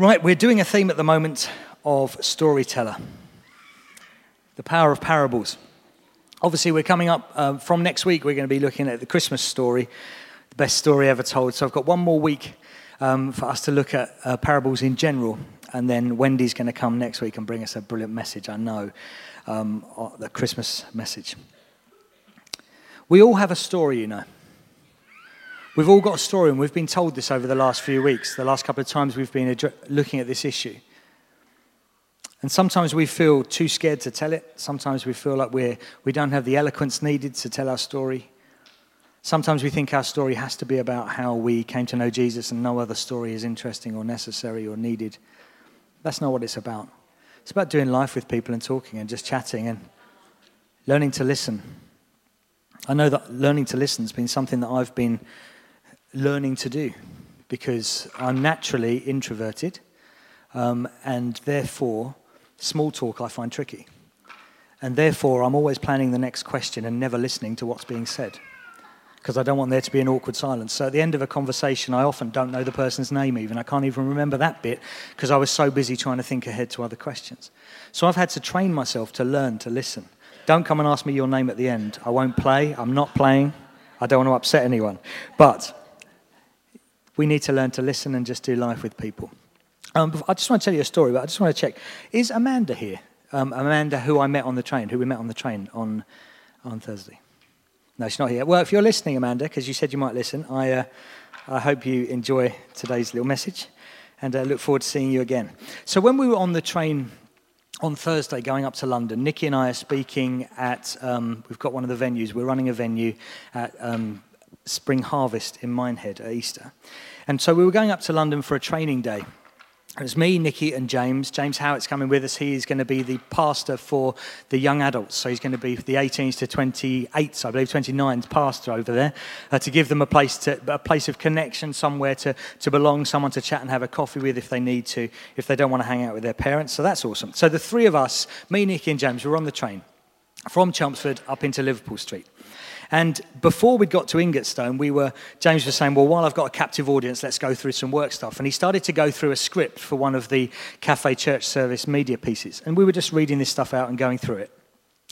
Right, we're doing a theme at the moment of storyteller, the power of parables. Obviously, we're coming up um, from next week, we're going to be looking at the Christmas story, the best story ever told. So I've got one more week um, for us to look at uh, parables in general. And then Wendy's going to come next week and bring us a brilliant message, I know, um, the Christmas message. We all have a story, you know. We've all got a story, and we've been told this over the last few weeks, the last couple of times we've been looking at this issue. And sometimes we feel too scared to tell it. Sometimes we feel like we're, we don't have the eloquence needed to tell our story. Sometimes we think our story has to be about how we came to know Jesus and no other story is interesting or necessary or needed. That's not what it's about. It's about doing life with people and talking and just chatting and learning to listen. I know that learning to listen has been something that I've been learning to do because I'm naturally introverted um, and therefore small talk I find tricky. And therefore, I'm always planning the next question and never listening to what's being said because I don't want there to be an awkward silence. So at the end of a conversation, I often don't know the person's name even. I can't even remember that bit because I was so busy trying to think ahead to other questions. So I've had to train myself to learn to listen. Don't come and ask me your name at the end. I won't play. I'm not playing. I don't want to upset anyone. But we need to learn to listen and just do life with people. Um, I just want to tell you a story, but I just want to check. Is Amanda here? Um, Amanda, who I met on the train, who we met on the train on, on Thursday. No, she's not here. Well, if you're listening, Amanda, because you said you might listen, I, uh, I hope you enjoy today's little message and uh, look forward to seeing you again. So, when we were on the train on Thursday going up to London, Nikki and I are speaking at, um, we've got one of the venues, we're running a venue at um, Spring Harvest in Minehead at Easter. And so we were going up to London for a training day. It was me, Nikki, and James. James Howitt's coming with us. He is going to be the pastor for the young adults. So he's going to be the 18s to 28s, I believe, 29s pastor over there, uh, to give them a place, to, a place of connection, somewhere to, to belong, someone to chat and have a coffee with if they need to, if they don't want to hang out with their parents. So that's awesome. So the three of us, me, Nikki, and James, were on the train from Chelmsford up into Liverpool Street. And before we got to Ingatestone, we were, James was saying, well, while I've got a captive audience, let's go through some work stuff. And he started to go through a script for one of the Cafe Church Service media pieces. And we were just reading this stuff out and going through it.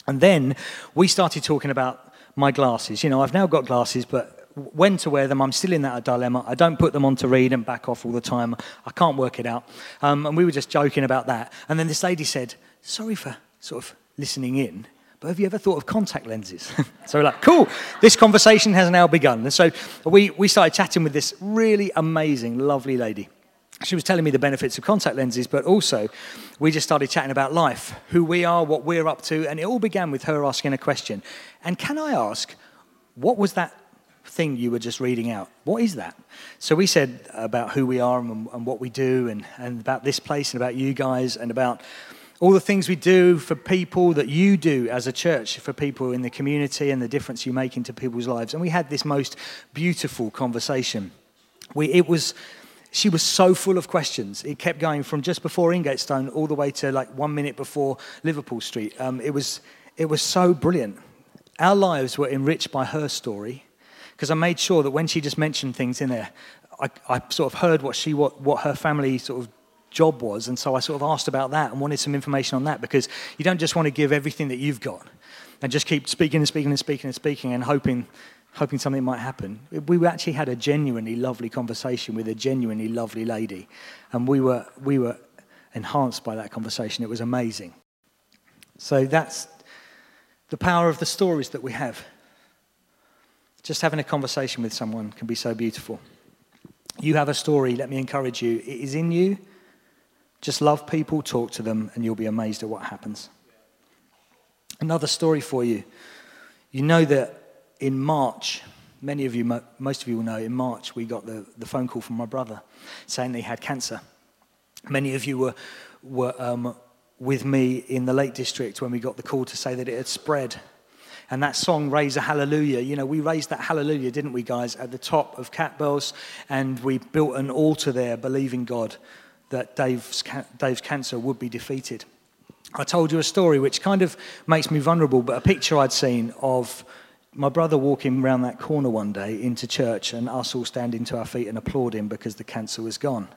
And then we started talking about my glasses. You know, I've now got glasses, but when to wear them, I'm still in that dilemma. I don't put them on to read and back off all the time. I can't work it out. Um, and we were just joking about that. And then this lady said, sorry for sort of listening in. Have you ever thought of contact lenses? so we're like, cool, this conversation has now begun. And so we, we started chatting with this really amazing, lovely lady. She was telling me the benefits of contact lenses, but also we just started chatting about life, who we are, what we're up to, and it all began with her asking a question. And can I ask, what was that thing you were just reading out? What is that? So we said about who we are and, and what we do, and, and about this place, and about you guys, and about all the things we do for people that you do as a church for people in the community and the difference you make into people's lives. And we had this most beautiful conversation. We, it was, she was so full of questions. It kept going from just before Ingatestone all the way to like one minute before Liverpool Street. Um, it, was, it was so brilliant. Our lives were enriched by her story because I made sure that when she just mentioned things in there, I, I, sort of heard what she what, what her family sort of job was. And so I sort of asked about that and wanted some information on that because you don't just want to give everything that you've got and just keep speaking and speaking and speaking and speaking and hoping, hoping something might happen. We actually had a genuinely lovely conversation with a genuinely lovely lady. And we were, we were enhanced by that conversation. It was amazing. So that's the power of the stories that we have. Just having a conversation with someone can be so beautiful. You have a story, let me encourage you. It is in you, just love people, talk to them, and you'll be amazed at what happens. Another story for you. You know that in March, many of you, most of you will know, in March we got the, the phone call from my brother saying he had cancer. Many of you were, were um, with me in the Lake District when we got the call to say that it had spread. And that song, Raise a Hallelujah, you know, we raised that hallelujah, didn't we, guys, at the top of Catbells, and we built an altar there, believing God that Dave's, Dave's cancer would be defeated. I told you a story which kind of makes me vulnerable, but a picture I'd seen of my brother walking around that corner one day into church and us all standing to our feet and applauding because the cancer was gone.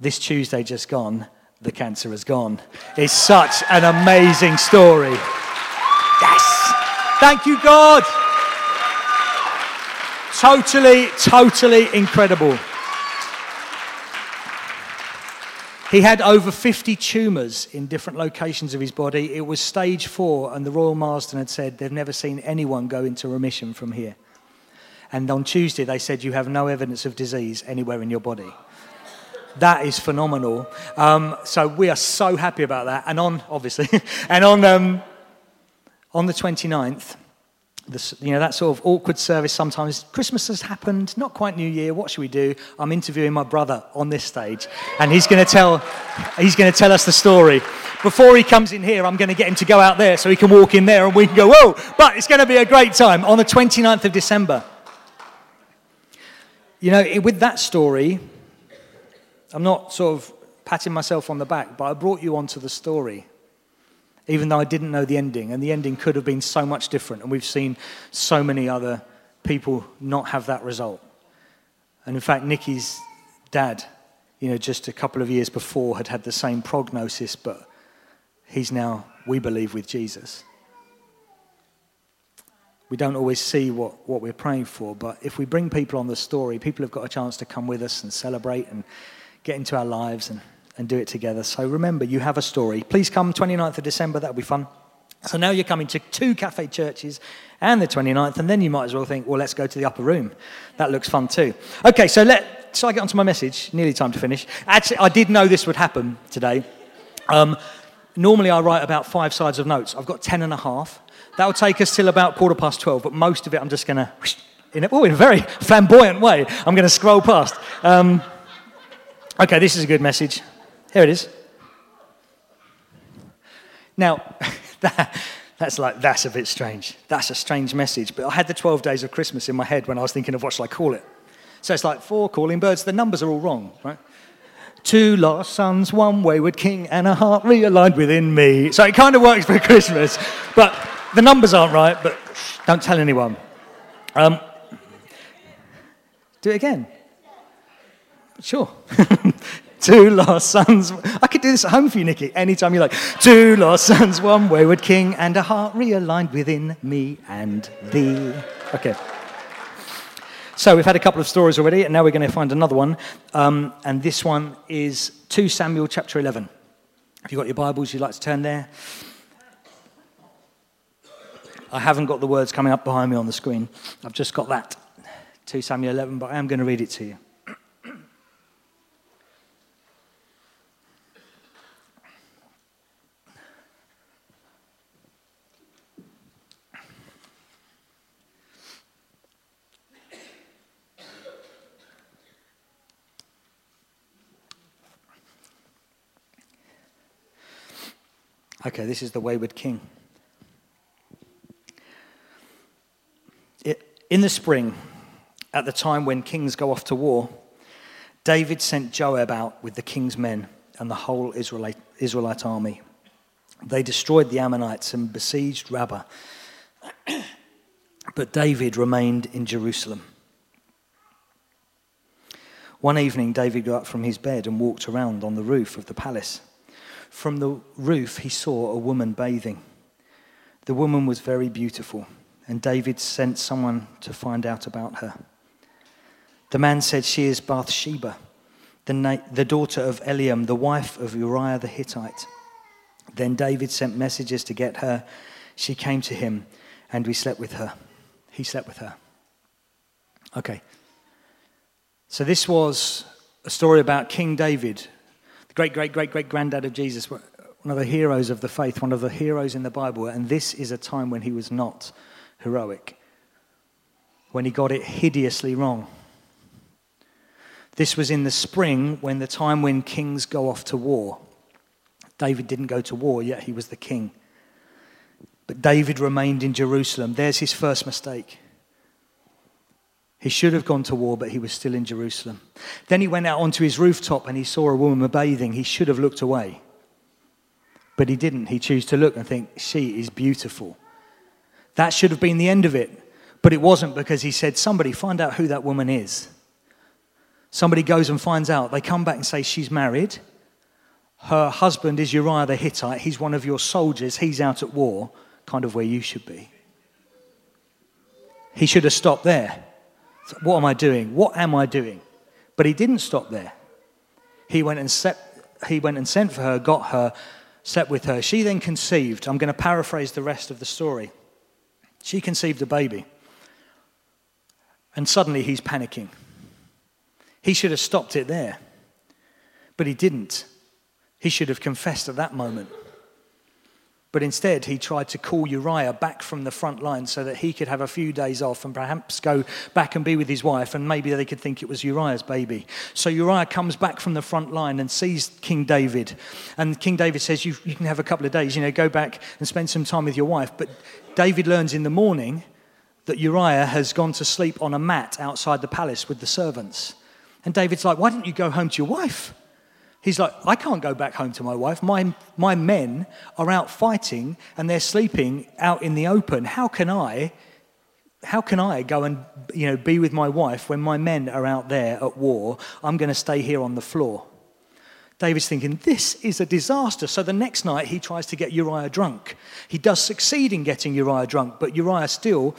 this Tuesday just gone, the cancer has gone. It's such an amazing story. Yes! Thank you, God! Totally, totally incredible. He had over 50 tumours in different locations of his body. It was stage four, and the Royal Marsden had said they've never seen anyone go into remission from here. And on Tuesday, they said you have no evidence of disease anywhere in your body. That is phenomenal. Um, so we are so happy about that. And on, obviously, and on, um, on the 29th, this, you know, that sort of awkward service sometimes. Christmas has happened, not quite New Year. What should we do? I'm interviewing my brother on this stage, and he's going to tell, he's going to tell us the story. Before he comes in here, I'm going to get him to go out there so he can walk in there and we can go, whoa! But it's going to be a great time on the 29th of December. You know, with that story, I'm not sort of patting myself on the back, but I brought you onto the story even though I didn't know the ending. And the ending could have been so much different. And we've seen so many other people not have that result. And in fact, Nikki's dad, you know, just a couple of years before had had the same prognosis, but he's now, we believe, with Jesus. We don't always see what, what we're praying for, but if we bring people on the story, people have got a chance to come with us and celebrate and get into our lives and and do it together. So remember, you have a story. Please come 29th of December, that'll be fun. So now you're coming to two cafe churches and the 29th, and then you might as well think, well, let's go to the upper room. That looks fun too. Okay, so let so I get onto my message. Nearly time to finish. Actually, I did know this would happen today. Um, normally, I write about five sides of notes. I've got ten and a half. That will take us till about quarter past 12, but most of it I'm just going to, in, oh, in a very flamboyant way, I'm going to scroll past. Um, okay, this is a good message. Here it is. Now, that, that's like, that's a bit strange. That's a strange message. But I had the 12 days of Christmas in my head when I was thinking of what shall I call it. So it's like four calling birds. The numbers are all wrong, right? Two lost sons, one wayward king, and a heart realigned within me. So it kind of works for Christmas. But the numbers aren't right, but don't tell anyone. Um, do it again. Sure. Two lost sons. I could do this at home for you, Nikki, anytime you like. Two lost sons, one wayward king, and a heart realigned within me and thee. Okay. So we've had a couple of stories already, and now we're going to find another one. Um, and this one is 2 Samuel chapter 11. If you've got your Bibles, you'd like to turn there. I haven't got the words coming up behind me on the screen. I've just got that. 2 Samuel 11, but I am going to read it to you. Okay, this is the wayward king. In the spring, at the time when kings go off to war, David sent Joab out with the king's men and the whole Israelite, Israelite army. They destroyed the Ammonites and besieged Rabbah. but David remained in Jerusalem. One evening, David got up from his bed and walked around on the roof of the palace. From the roof, he saw a woman bathing. The woman was very beautiful, and David sent someone to find out about her. The man said, She is Bathsheba, the, na- the daughter of Eliam, the wife of Uriah the Hittite. Then David sent messages to get her. She came to him, and we slept with her. He slept with her. Okay. So, this was a story about King David great, great, great, great granddad of Jesus, one of the heroes of the faith, one of the heroes in the Bible. And this is a time when he was not heroic, when he got it hideously wrong. This was in the spring when the time when kings go off to war. David didn't go to war, yet he was the king. But David remained in Jerusalem. There's his first mistake. He should have gone to war, but he was still in Jerusalem. Then he went out onto his rooftop and he saw a woman bathing. He should have looked away, but he didn't. He chose to look and think, She is beautiful. That should have been the end of it, but it wasn't because he said, Somebody find out who that woman is. Somebody goes and finds out. They come back and say she's married. Her husband is Uriah the Hittite. He's one of your soldiers. He's out at war, kind of where you should be. He should have stopped there. So what am I doing? What am I doing? But he didn't stop there. He went and set, he went and sent for her, got her, slept with her. She then conceived. I'm going to paraphrase the rest of the story. She conceived a baby. And suddenly he's panicking. He should have stopped it there. But he didn't. He should have confessed at that moment. But instead, he tried to call Uriah back from the front line so that he could have a few days off and perhaps go back and be with his wife, and maybe they could think it was Uriah's baby. So Uriah comes back from the front line and sees King David. And King David says, You, you can have a couple of days, you know, go back and spend some time with your wife. But David learns in the morning that Uriah has gone to sleep on a mat outside the palace with the servants. And David's like, Why didn't you go home to your wife? He's like, I can't go back home to my wife. My, my men are out fighting and they're sleeping out in the open. How can I? How can I go and you know, be with my wife when my men are out there at war? I'm going to stay here on the floor. David's thinking, this is a disaster. So the next night, he tries to get Uriah drunk. He does succeed in getting Uriah drunk, but Uriah still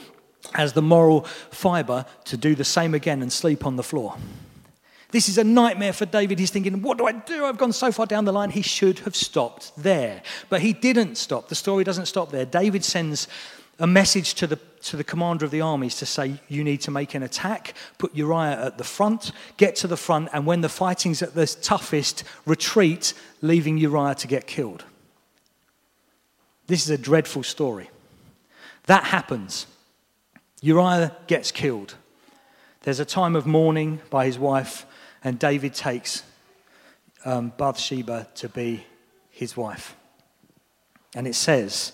has the moral fiber to do the same again and sleep on the floor. This is a nightmare for David. He's thinking, What do I do? I've gone so far down the line. He should have stopped there. But he didn't stop. The story doesn't stop there. David sends a message to the, to the commander of the armies to say, You need to make an attack, put Uriah at the front, get to the front, and when the fighting's at the toughest, retreat, leaving Uriah to get killed. This is a dreadful story. That happens. Uriah gets killed. There's a time of mourning by his wife and David takes um, Bathsheba to be his wife. And it says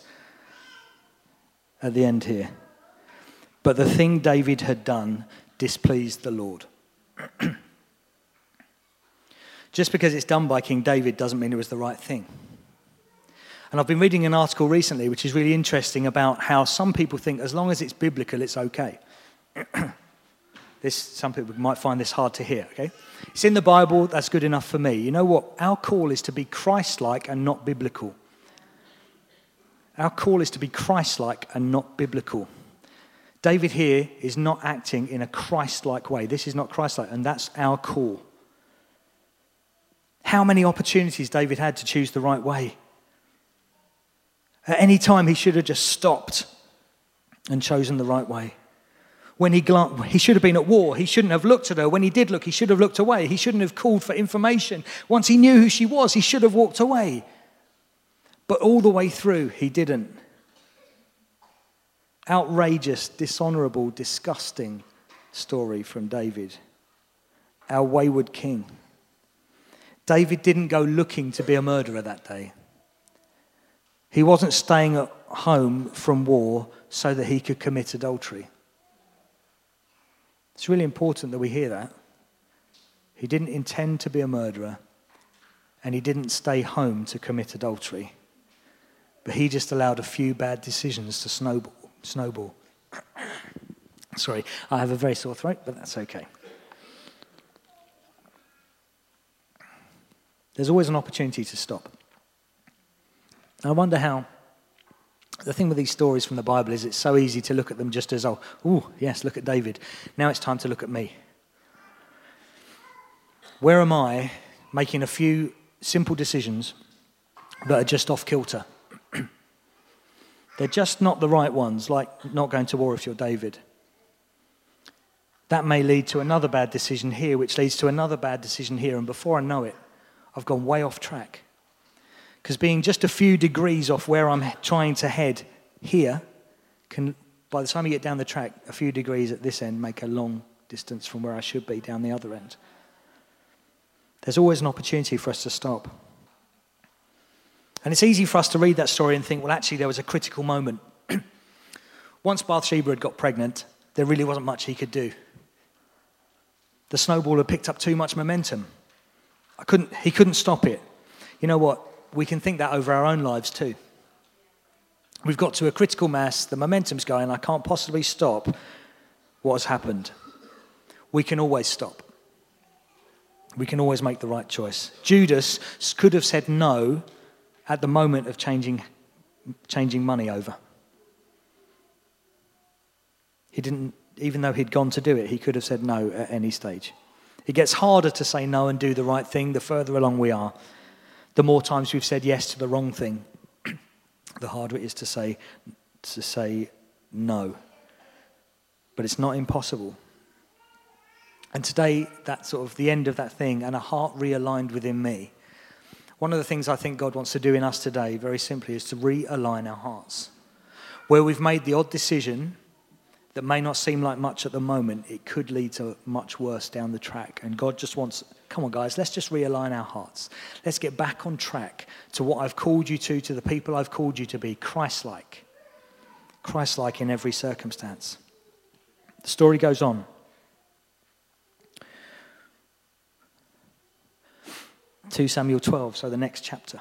at the end here, but the thing David had done displeased the Lord. Just because it's done by King David doesn't mean it was the right thing. And I've been reading an article recently which is really interesting about how some people think as long as it's biblical, it's okay. This, some people might find this hard to hear, okay? It's in the Bible, that's good enough for me. You know what? Our call is to be Christ like and not biblical. Our call is to be Christ like and not biblical. David here is not acting in a Christ like way. This is not Christ like, and that's our call. How many opportunities David had to choose the right way? At any time, he should have just stopped and chosen the right way when he, glanced, he should have been at war. He shouldn't have looked at her. When he did look, he should have looked away. He shouldn't have called for information. Once he knew who she was, he should have walked away. But all the way through, he didn't. Outrageous, dishonorable, disgusting story from David, our wayward king. David didn't go looking to be a murderer that day. He wasn't staying at home from war so that he could commit adultery. It's really important that we hear that. He didn't intend to be a murderer, and he didn't stay home to commit adultery. But he just allowed a few bad decisions to snowball. snowball. Sorry, I have a very sore throat, but that's okay. There's always an opportunity to stop. I wonder how the thing with these stories from the Bible is it's so easy to look at them just as, oh, yes, look at David. Now it's time to look at me. Where am I making a few simple decisions that are just off kilter? They're just not the right ones, like not going to war if you're David. That may lead to another bad decision here, which leads to another bad decision here, and before I know it, I've gone way off track. Because being just a few degrees off where I'm trying to head here can, by the time you get down the track, a few degrees at this end make a long distance from where I should be down the other end. There's always an opportunity for us to stop. And it's easy for us to read that story and think, well, actually, there was a critical moment. Once Bathsheba had got pregnant, there really wasn't much he could do. The snowball had picked up too much momentum. I couldn't, he couldn't stop it. You know what? We can think that over our own lives too. We've got to a critical mass, the momentum's going, I can't possibly stop what has happened. We can always stop. We can always make the right choice. Judas could have said no at the moment of changing, changing money over. He didn't, even though he'd gone to do it, he could have said no at any stage. It gets harder to say no and do the right thing the further along we are. The more times we've said yes to the wrong thing, the harder it is to say, to say no. But it's not impossible. And today, that's sort of the end of that thing, and a heart realigned within me. One of the things I think God wants to do in us today, very simply, is to realign our hearts. Where we've made the odd decision that may not seem like much at the moment, it could lead to much worse down the track. And God just wants, come on, guys, let's just realign our hearts. Let's get back on track to what I've called you to, to the people I've called you to be Christ like. Christ like in every circumstance. The story goes on. 2 Samuel 12, so the next chapter.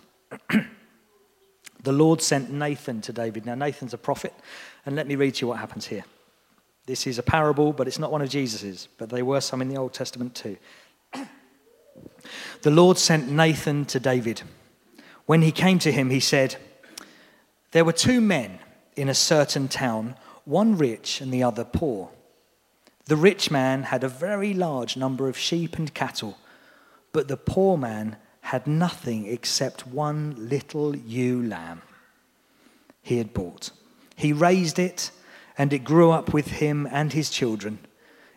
the Lord sent Nathan to David. Now, Nathan's a prophet, and let me read to you what happens here. This is a parable, but it's not one of Jesus's, but there were some in the Old Testament too. the Lord sent Nathan to David. When he came to him, he said, There were two men in a certain town, one rich and the other poor. The rich man had a very large number of sheep and cattle but the poor man had nothing except one little ewe lamb he had bought. He raised it, and it grew up with him and his children.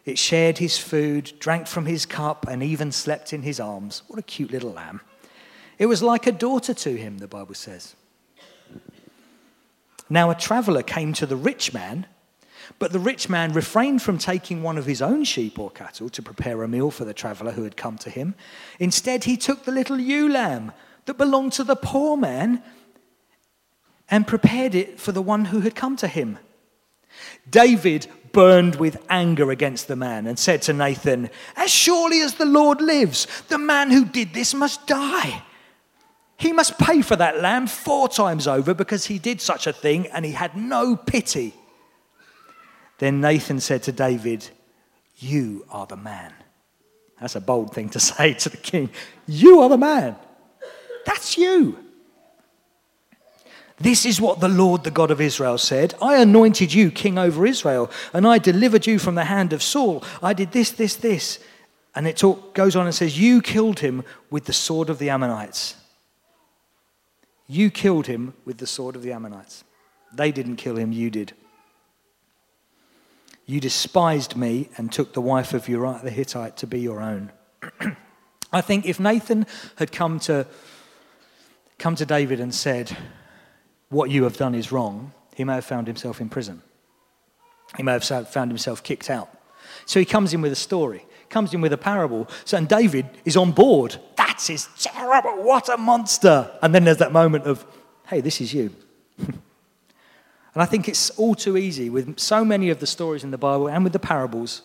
It shared his food, drank from his cup, and even slept in his arms. What a cute little lamb. It was like a daughter to him, the Bible says. Now, a traveler came to the rich man but the rich man refrained from taking one of his own sheep or cattle to prepare a meal for the traveler who had come to him. Instead, he took the little ewe lamb that belonged to the poor man and prepared it for the one who had come to him. David burned with anger against the man and said to Nathan, As surely as the Lord lives, the man who did this must die. He must pay for that lamb four times over because he did such a thing and he had no pity. Then Nathan said to David, You are the man. That's a bold thing to say to the king. You are the man. That's you. This is what the Lord, the God of Israel, said I anointed you king over Israel, and I delivered you from the hand of Saul. I did this, this, this. And it talk, goes on and says, You killed him with the sword of the Ammonites. You killed him with the sword of the Ammonites. They didn't kill him, you did. You despised me and took the wife of Uriah the Hittite to be your own. I think if Nathan had come to, come to David and said, What you have done is wrong, he may have found himself in prison. He may have found himself kicked out. So he comes in with a story, comes in with a parable. So, and David is on board. That is terrible. What a monster. And then there's that moment of, Hey, this is you. And I think it's all too easy with so many of the stories in the Bible and with the parables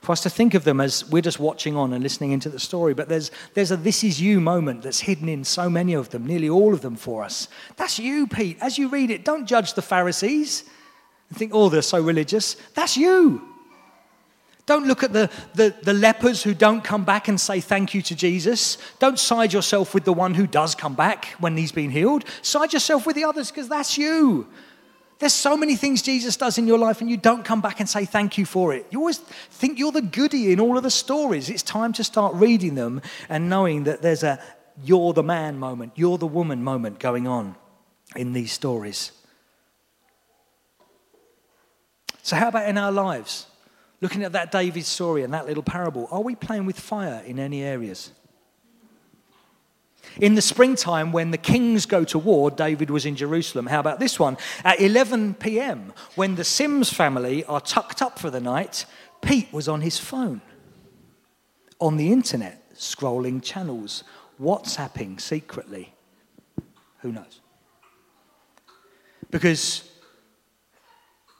for us to think of them as we're just watching on and listening into the story. But there's, there's a this is you moment that's hidden in so many of them, nearly all of them for us. That's you, Pete. As you read it, don't judge the Pharisees and think, oh, they're so religious. That's you. Don't look at the, the, the, lepers who don't come back and say thank you to Jesus. Don't side yourself with the one who does come back when he's been healed. Side yourself with the others because that's you. There's so many things Jesus does in your life, and you don't come back and say thank you for it. You always think you're the goody in all of the stories. It's time to start reading them and knowing that there's a you're the man moment, you're the woman moment going on in these stories. So, how about in our lives? Looking at that David story and that little parable, are we playing with fire in any areas? In the springtime, when the kings go to war, David was in Jerusalem. How about this one? At 11 p.m., when the Sims family are tucked up for the night, Pete was on his phone, on the internet, scrolling channels, WhatsApping secretly. Who knows? Because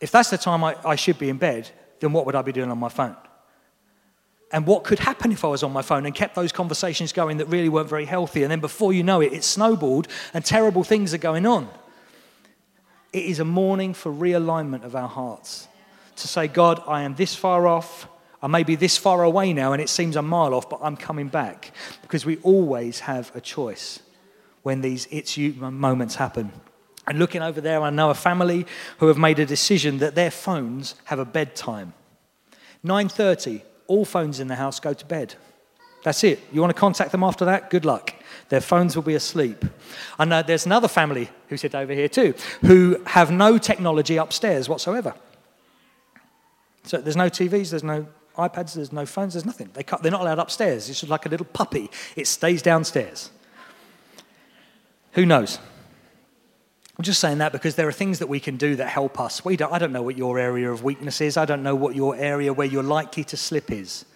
if that's the time I, I should be in bed, then what would I be doing on my phone? And what could happen if I was on my phone and kept those conversations going that really weren't very healthy. And then before you know it, it snowballed and terrible things are going on. It is a morning for realignment of our hearts to say, God, I am this far off. I may be this far away now and it seems a mile off, but I'm coming back. Because we always have a choice when these it's you moments happen. And looking over there, I know a family who have made a decision that their phones have a bedtime. 9:30, all phones in the house go to bed. That's it. You want to contact them after that? Good luck. Their phones will be asleep. And uh, there's another family who sit over here too, who have no technology upstairs whatsoever. So there's no TVs, there's no iPads, there's no phones, there's nothing. They cut, they're not allowed upstairs. It's just like a little puppy. It stays downstairs. Who knows? I'm just saying that because there are things that we can do that help us. We don't, I don't know what your area of weakness is. I don't know what your area where you're likely to slip is.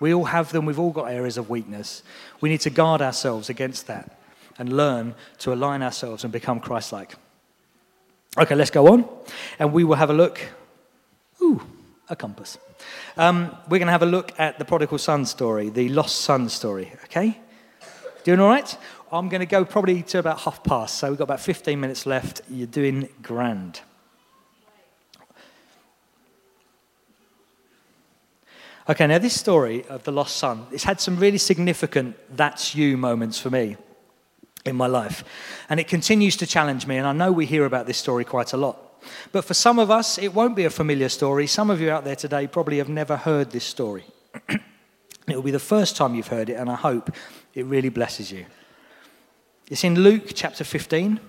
We all have them. We've all got areas of weakness. We need to guard ourselves against that and learn to align ourselves and become Christ like. Okay, let's go on. And we will have a look. Ooh, a compass. Um, we're going to have a look at the prodigal son story, the lost son story, okay? Doing all right? I'm going to go probably to about half past, so we've got about 15 minutes left. You're doing grand. Okay, now this story of the lost son, it's had some really significant that's you moments for me in my life. And it continues to challenge me, and I know we hear about this story quite a lot. But for some of us, it won't be a familiar story. Some of you out there today probably have never heard this story. it will be the first time you've heard it, and I hope it really blesses you. It's in Luke chapter 15.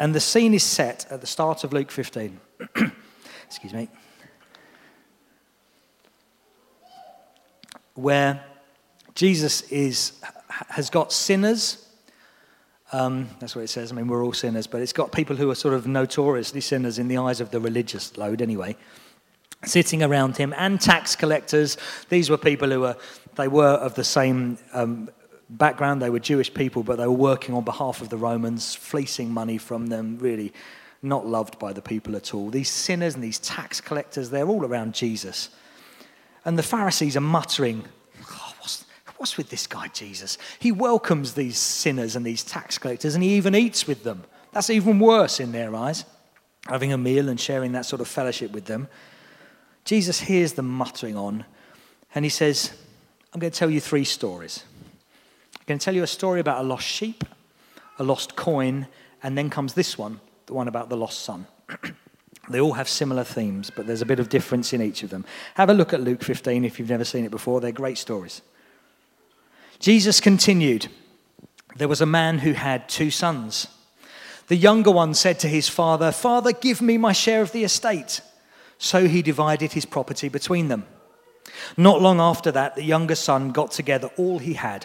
And the scene is set at the start of Luke 15. Excuse me. Where Jesus is, has got sinners um, that's what it says. I mean, we're all sinners, but it's got people who are sort of notoriously sinners in the eyes of the religious load, anyway, sitting around him, and tax collectors. These were people who were, they were of the same um, background. They were Jewish people, but they were working on behalf of the Romans, fleecing money from them, really not loved by the people at all. These sinners and these tax collectors, they're all around Jesus. And the Pharisees are muttering oh, What's with this guy, Jesus? He welcomes these sinners and these tax collectors, and he even eats with them. That's even worse in their eyes, having a meal and sharing that sort of fellowship with them. Jesus hears them muttering on, and he says, I'm going to tell you three stories. Going to tell you a story about a lost sheep, a lost coin, and then comes this one, the one about the lost son. They all have similar themes, but there's a bit of difference in each of them. Have a look at Luke 15 if you've never seen it before. They're great stories. Jesus continued There was a man who had two sons. The younger one said to his father, Father, give me my share of the estate. So he divided his property between them. Not long after that, the younger son got together all he had,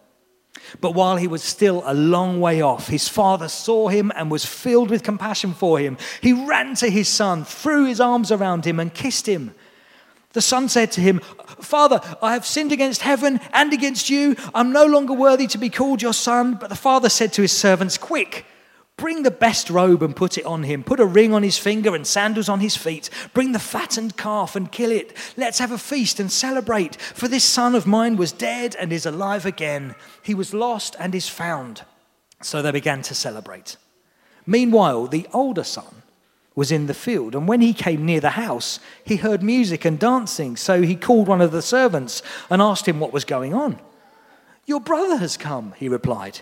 But while he was still a long way off, his father saw him and was filled with compassion for him. He ran to his son, threw his arms around him, and kissed him. The son said to him, Father, I have sinned against heaven and against you. I'm no longer worthy to be called your son. But the father said to his servants, Quick, bring the best robe and put it on him. Put a ring on his finger and sandals on his feet. Bring the fattened calf and kill it. Let's have a feast and celebrate. For this son of mine was dead and is alive again. He was lost and is found. So they began to celebrate. Meanwhile, the older son, was in the field. And when he came near the house, he heard music and dancing. So he called one of the servants and asked him what was going on. Your brother has come, he replied,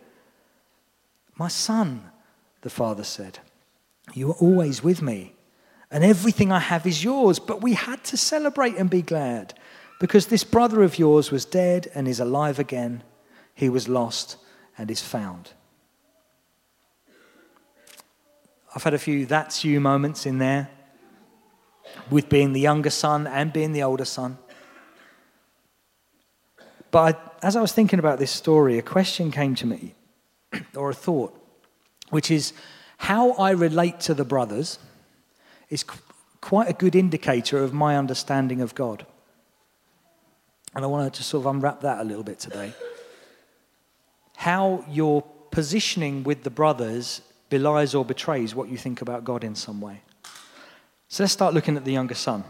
My son, the father said, You are always with me and everything I have is yours. But we had to celebrate and be glad because this brother of yours was dead and is alive again. He was lost and is found. I've had a few that's you moments in there with being the younger son and being the older son. But I, as I was thinking about this story, a question came to me, or a thought, which is how I relate to the brothers is quite a good indicator of my understanding of God. And I want to just sort of unwrap that a little bit today. How your positioning with the brothers belies or betrays what you think about God in some way. So let's start looking at the younger son.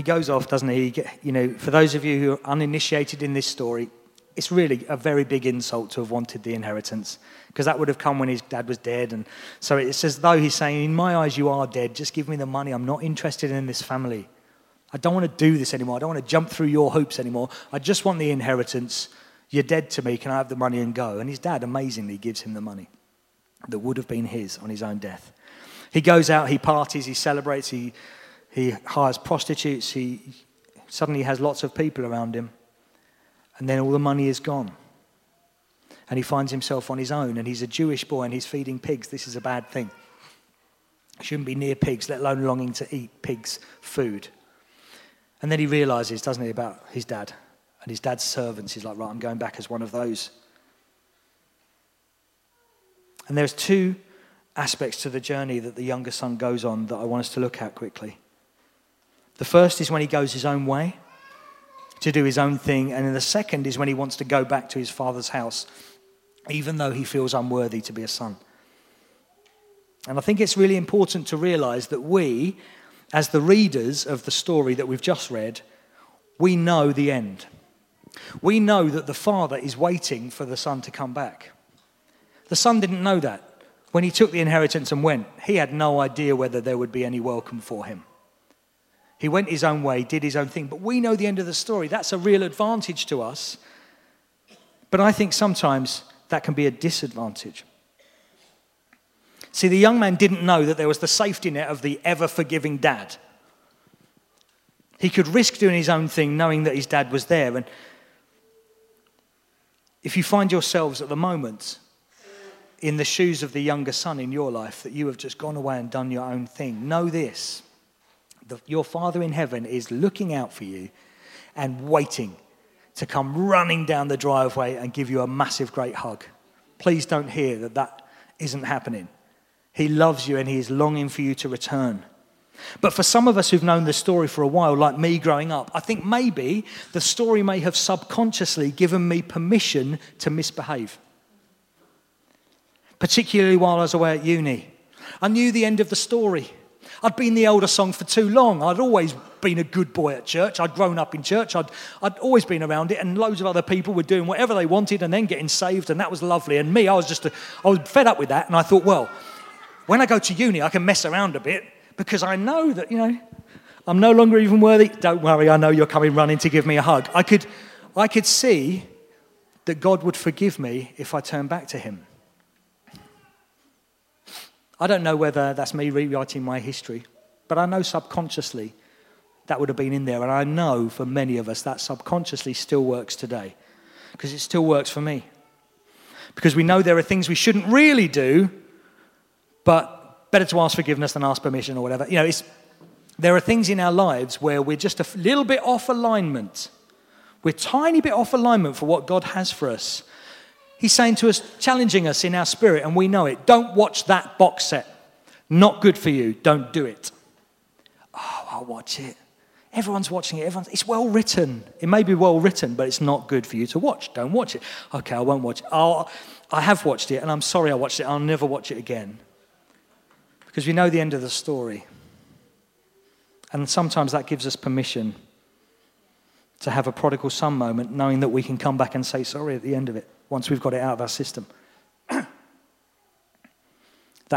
He goes off, doesn't he? You know, for those of you who are uninitiated in this story, it's really a very big insult to have wanted the inheritance because that would have come when his dad was dead. And so it's as though he's saying, In my eyes, you are dead. Just give me the money. I'm not interested in this family. I don't want to do this anymore. I don't want to jump through your hoops anymore. I just want the inheritance. You're dead to me. Can I have the money and go? And his dad amazingly gives him the money that would have been his on his own death. He goes out, he parties, he celebrates, he, he hires prostitutes, he suddenly has lots of people around him and then all the money is gone. And he finds himself on his own, and he's a Jewish boy and he's feeding pigs. This is a bad thing. Shouldn't be near pigs, let alone longing to eat pigs' food. And then he realizes, doesn't he, about his dad and his dad's servants. He's like, right, I'm going back as one of those. And there's two aspects to the journey that the younger son goes on that I want us to look at quickly. The first is when he goes his own way to do his own thing. And then the second is when he wants to go back to his father's house, even though he feels unworthy to be a son. And I think it's really important to realize that we, as the readers of the story that we've just read, we know the end. We know that the father is waiting for the son to come back. The son didn't know that. When he took the inheritance and went, he had no idea whether there would be any welcome for him. He went his own way, did his own thing. But we know the end of the story. That's a real advantage to us. But I think sometimes that can be a disadvantage. See, the young man didn't know that there was the safety net of the ever forgiving dad. He could risk doing his own thing knowing that his dad was there. And if you find yourselves at the moment in the shoes of the younger son in your life, that you have just gone away and done your own thing, know this the, your Father in heaven is looking out for you and waiting to come running down the driveway and give you a massive, great hug. Please don't hear that that isn't happening. He loves you and he is longing for you to return. But for some of us who've known the story for a while, like me growing up, I think maybe the story may have subconsciously given me permission to misbehave. Particularly while I was away at uni. I knew the end of the story. I'd been the elder song for too long. I'd always been a good boy at church. I'd grown up in church. I'd, I'd always been around it, and loads of other people were doing whatever they wanted and then getting saved, and that was lovely. And me, I was just, a, I was fed up with that, and I thought, well, when I go to uni, I can mess around a bit because I know that, you know, I'm no longer even worthy. Don't worry, I know you're coming running to give me a hug. I could, I could see that God would forgive me if I turned back to Him. I don't know whether that's me rewriting my history, but I know subconsciously that would have been in there. And I know for many of us that subconsciously still works today because it still works for me. Because we know there are things we shouldn't really do, but better to ask forgiveness than ask permission or whatever. You know, there are things in our lives where we're just a little bit off alignment. We're tiny bit off alignment for what God has for us. He's saying to us, challenging us in our spirit, and we know it. Don't watch that box set. Not good for you. Don't do it. Oh, I'll watch it. Everyone's watching it. Everyone's, it's well written. It may be well written, but it's not good for you to watch. Don't watch it. Okay, I won't watch it. I have watched it, and I'm sorry I watched it. I'll never watch it again. Because we know the end of the story. And sometimes that gives us permission to have a prodigal son moment, knowing that we can come back and say sorry at the end of it once we've got it out of our system. that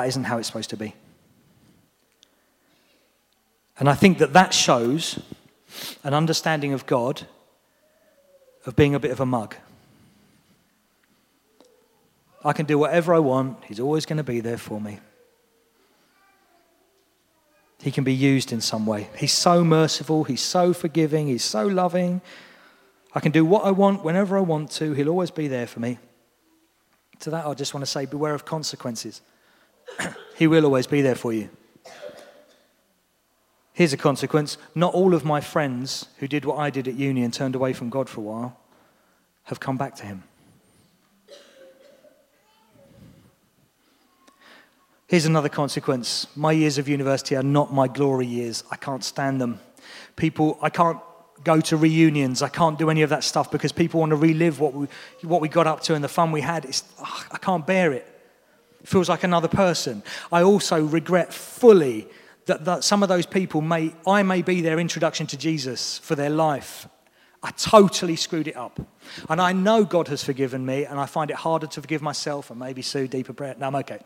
isn't how it's supposed to be. And I think that that shows an understanding of God of being a bit of a mug. I can do whatever I want, He's always going to be there for me. He can be used in some way. He's so merciful, He's so forgiving, He's so loving. I can do what I want whenever I want to, He'll always be there for me. To that, I just want to say beware of consequences. he will always be there for you. Here's a consequence not all of my friends who did what I did at uni and turned away from God for a while have come back to Him. Here's another consequence my years of university are not my glory years. I can't stand them. People, I can't go to reunions. I can't do any of that stuff because people want to relive what we, what we got up to and the fun we had. It's, oh, I can't bear it. It feels like another person. I also regret fully that, that some of those people may, I may be their introduction to Jesus for their life. I totally screwed it up. And I know God has forgiven me, and I find it harder to forgive myself and maybe Sue, deeper prayer. No, I'm okay.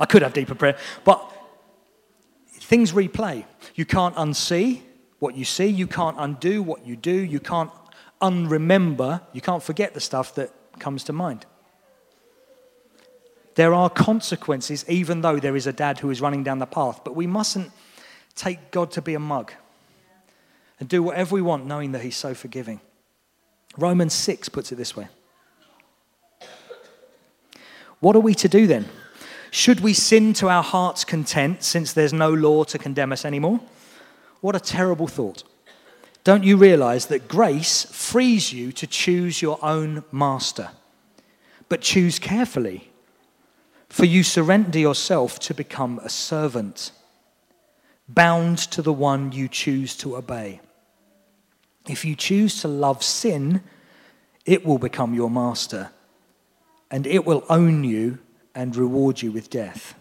I could have deeper prayer. But things replay. You can't unsee what you see, you can't undo what you do, you can't unremember, you can't forget the stuff that comes to mind. There are consequences, even though there is a dad who is running down the path. But we mustn't take God to be a mug and do whatever we want, knowing that He's so forgiving. Romans 6 puts it this way What are we to do then? Should we sin to our heart's content since there's no law to condemn us anymore? What a terrible thought. Don't you realize that grace frees you to choose your own master? But choose carefully for you surrender yourself to become a servant, bound to the one you choose to obey. If you choose to love sin, it will become your master, and it will own you and reward you with death.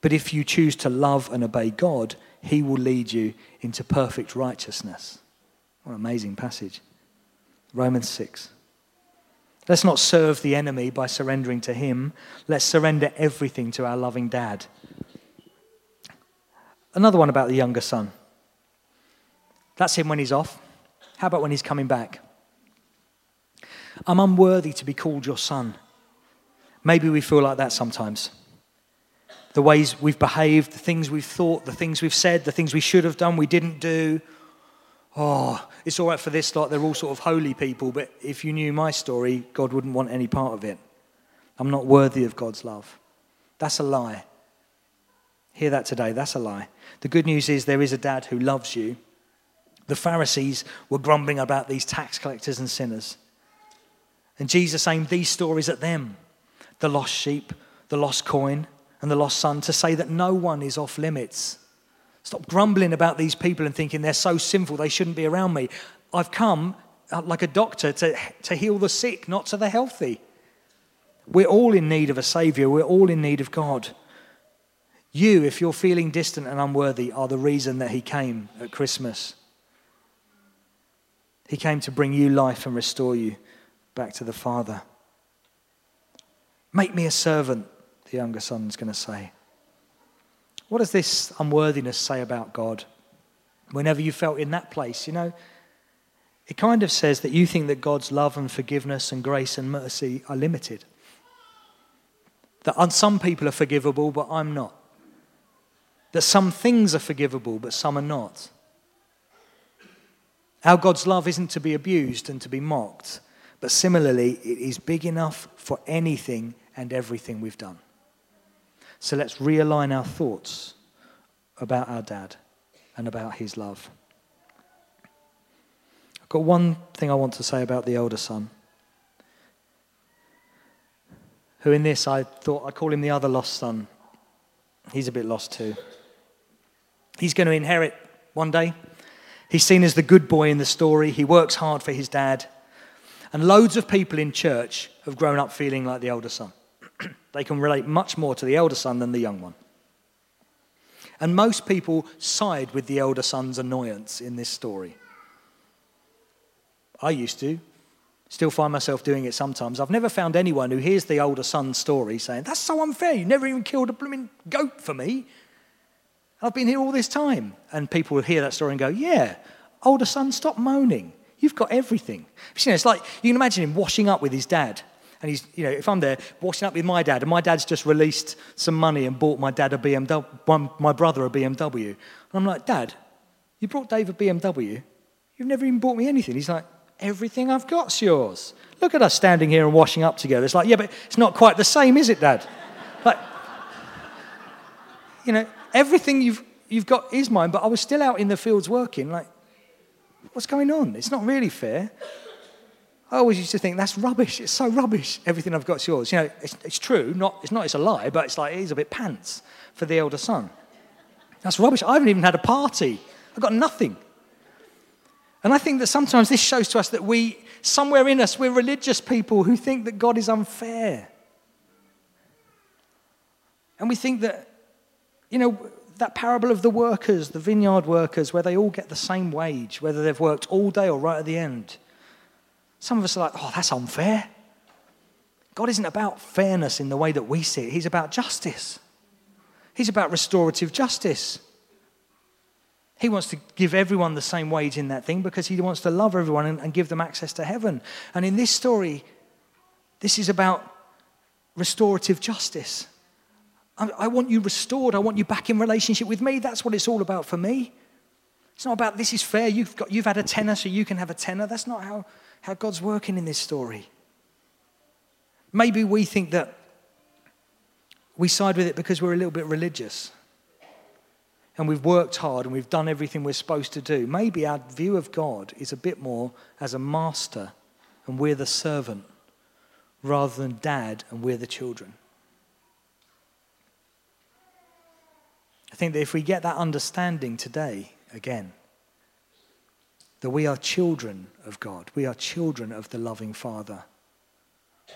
But if you choose to love and obey God, he will lead you into perfect righteousness. What an amazing passage. Romans 6. Let's not serve the enemy by surrendering to him. Let's surrender everything to our loving dad. Another one about the younger son. That's him when he's off. How about when he's coming back? I'm unworthy to be called your son. Maybe we feel like that sometimes. The ways we've behaved, the things we've thought, the things we've said, the things we should have done, we didn't do. Oh, it's all right for this lot. They're all sort of holy people, but if you knew my story, God wouldn't want any part of it. I'm not worthy of God's love. That's a lie. Hear that today. That's a lie. The good news is there is a dad who loves you. The Pharisees were grumbling about these tax collectors and sinners. And Jesus aimed these stories at them the lost sheep, the lost coin, and the lost son to say that no one is off limits. Stop grumbling about these people and thinking they're so sinful, they shouldn't be around me. I've come uh, like a doctor to, to heal the sick, not to the healthy. We're all in need of a Savior, we're all in need of God. You, if you're feeling distant and unworthy, are the reason that He came at Christmas. He came to bring you life and restore you back to the Father. Make me a servant, the younger son's going to say. What does this unworthiness say about God? Whenever you felt in that place, you know, it kind of says that you think that God's love and forgiveness and grace and mercy are limited. That some people are forgivable, but I'm not. That some things are forgivable, but some are not. Our God's love isn't to be abused and to be mocked, but similarly, it is big enough for anything and everything we've done. So let's realign our thoughts about our dad and about his love. I've got one thing I want to say about the elder son, who in this I thought I call him the other lost son. He's a bit lost too. He's going to inherit one day. He's seen as the good boy in the story. He works hard for his dad. And loads of people in church have grown up feeling like the elder son. they can relate much more to the elder son than the young one. And most people side with the elder son's annoyance in this story. I used to. Still find myself doing it sometimes. I've never found anyone who hears the older son's story saying, That's so unfair. You never even killed a blooming goat for me. I've been here all this time. And people will hear that story and go, Yeah, older son, stop moaning. You've got everything. You know, it's like you can imagine him washing up with his dad. And he's, you know, if I'm there washing up with my dad, and my dad's just released some money and bought my dad a BMW, my brother a BMW. And I'm like, Dad, you brought Dave a BMW. You've never even bought me anything. He's like, Everything I've got's yours. Look at us standing here and washing up together. It's like, yeah, but it's not quite the same, is it, Dad? Like, you know, everything you've, you've got is mine, but I was still out in the fields working. Like, what's going on? It's not really fair. I always used to think that's rubbish. It's so rubbish. Everything I've got's yours. You know, it's, it's true. Not, it's not. It's a lie. But it's like it is a bit pants for the elder son. That's rubbish. I haven't even had a party. I've got nothing. And I think that sometimes this shows to us that we, somewhere in us, we're religious people who think that God is unfair. And we think that, you know, that parable of the workers, the vineyard workers, where they all get the same wage, whether they've worked all day or right at the end. Some of us are like, oh, that's unfair. God isn't about fairness in the way that we see it, He's about justice. He's about restorative justice. He wants to give everyone the same wage in that thing because he wants to love everyone and, and, give them access to heaven. And in this story, this is about restorative justice. I, I want you restored. I want you back in relationship with me. That's what it's all about for me. It's not about this is fair. You've, got, you've had a tenner, so you can have a tenner. That's not how, how God's working in this story. Maybe we think that we side with it because we're a little bit religious and we've worked hard and we've done everything we're supposed to do, maybe our view of God is a bit more as a master and we're the servant rather than dad and we're the children. I think that if we get that understanding today, again, that we are children of God, we are children of the loving Father.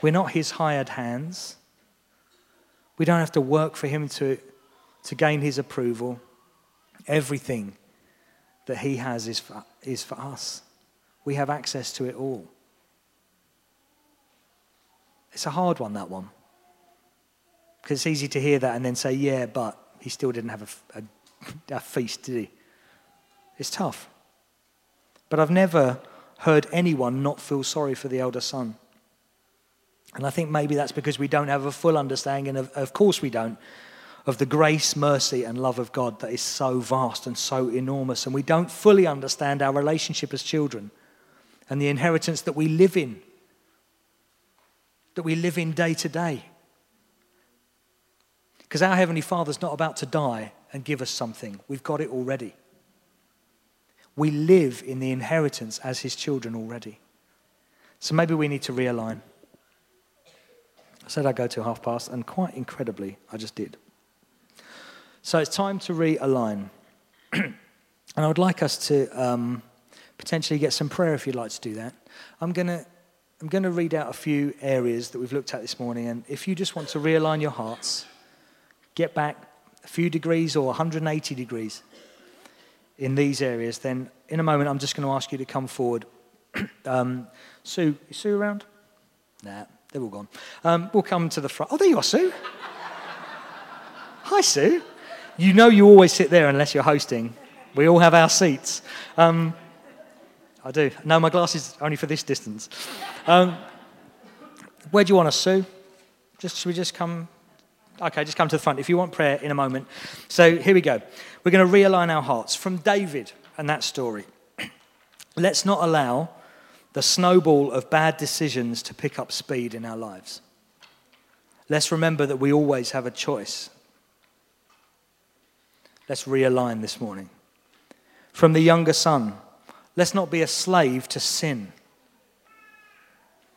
We're not his hired hands. We don't have to work for him to, to gain his approval. Everything that He has is for, is for us. We have access to it all. It's a hard one, that one. Because it's easy to hear that and then say, yeah, but he still didn't have a, a, a feast, did he? It's tough. But I've never heard anyone not feel sorry for the elder son. And I think maybe that's because we don't have a full understanding, of, of course we don't, of the grace, mercy, and love of God that is so vast and so enormous. And we don't fully understand our relationship as children and the inheritance that we live in, that we live in day to day. Because our Heavenly Father's not about to die and give us something, we've got it already. We live in the inheritance as His children already. So maybe we need to realign. I said I'd go to half past, and quite incredibly, I just did. So it's time to realign. and I would like us to um, potentially get some prayer if you'd like to do that. I'm going to I'm going to read out a few areas that we've looked at this morning. And if you just want to realign your hearts, get back a few degrees or 180 degrees in these areas, then in a moment I'm just going to ask you to come forward. um, Sue, is Sue around? Nah, they're all gone. Um, we'll come to the front. Oh, there you are, Sue. Hi, Sue. You know you always sit there unless you're hosting. We all have our seats. Um, I do. No, my glasses only for this distance. Um, where do you want us, Sue? Just should we just come? Okay, just come to the front if you want prayer in a moment. So here we go. We're going to realign our hearts from David and that story. Let's not allow the snowball of bad decisions to pick up speed in our lives. Let's remember that we always have a choice Let's realign this morning. From the younger son, let's not be a slave to sin.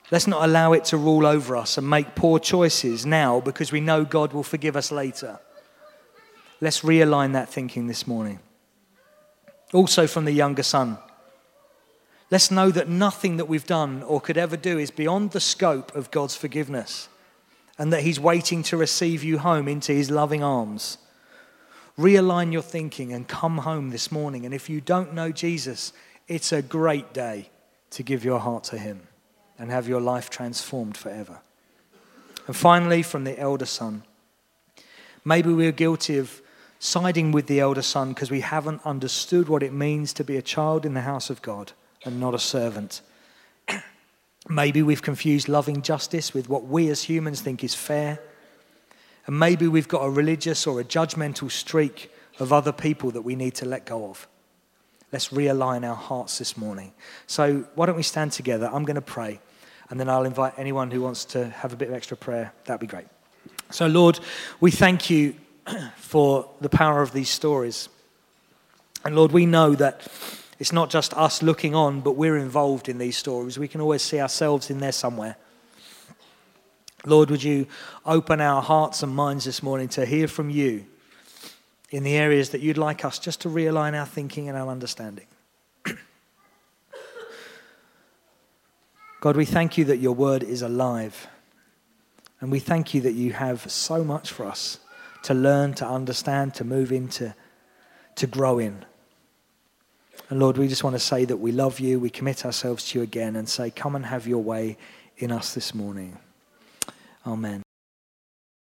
Let's not allow it to rule over us and make poor choices now because we know God will forgive us later. Let's realign that thinking this morning. Also, from the younger son, let's know that nothing that we've done or could ever do is beyond the scope of God's forgiveness and that He's waiting to receive you home into His loving arms realign your thinking and come home this morning. And if you don't know Jesus, it's a great day to give your heart to Him and have your life transformed forever. And finally, from the elder son, maybe we're guilty of siding with the elder son because we haven't understood what it means to be a child in the house of God and not a servant. maybe we've confused loving justice with what we as humans think is fair. And maybe we've got a religious or a judgmental streak of other people that we need to let go of. Let's realign our hearts this morning. So, why don't we stand together? I'm going to pray, and then I'll invite anyone who wants to have a bit of extra prayer. That'd be great. So, Lord, we thank you for the power of these stories. And Lord, we know that it's not just us looking on, but we're involved in these stories. We can always see ourselves in there somewhere. Lord, would you open our hearts and minds this morning to hear from you in the areas that you'd like us just to realign our thinking and our understanding? God, we thank you that your word is alive. And we thank you that you have so much for us to learn, to understand, to move into, to grow in. And Lord, we just want to say that we love you. We commit ourselves to you again and say, come and have your way in us this morning. Amen.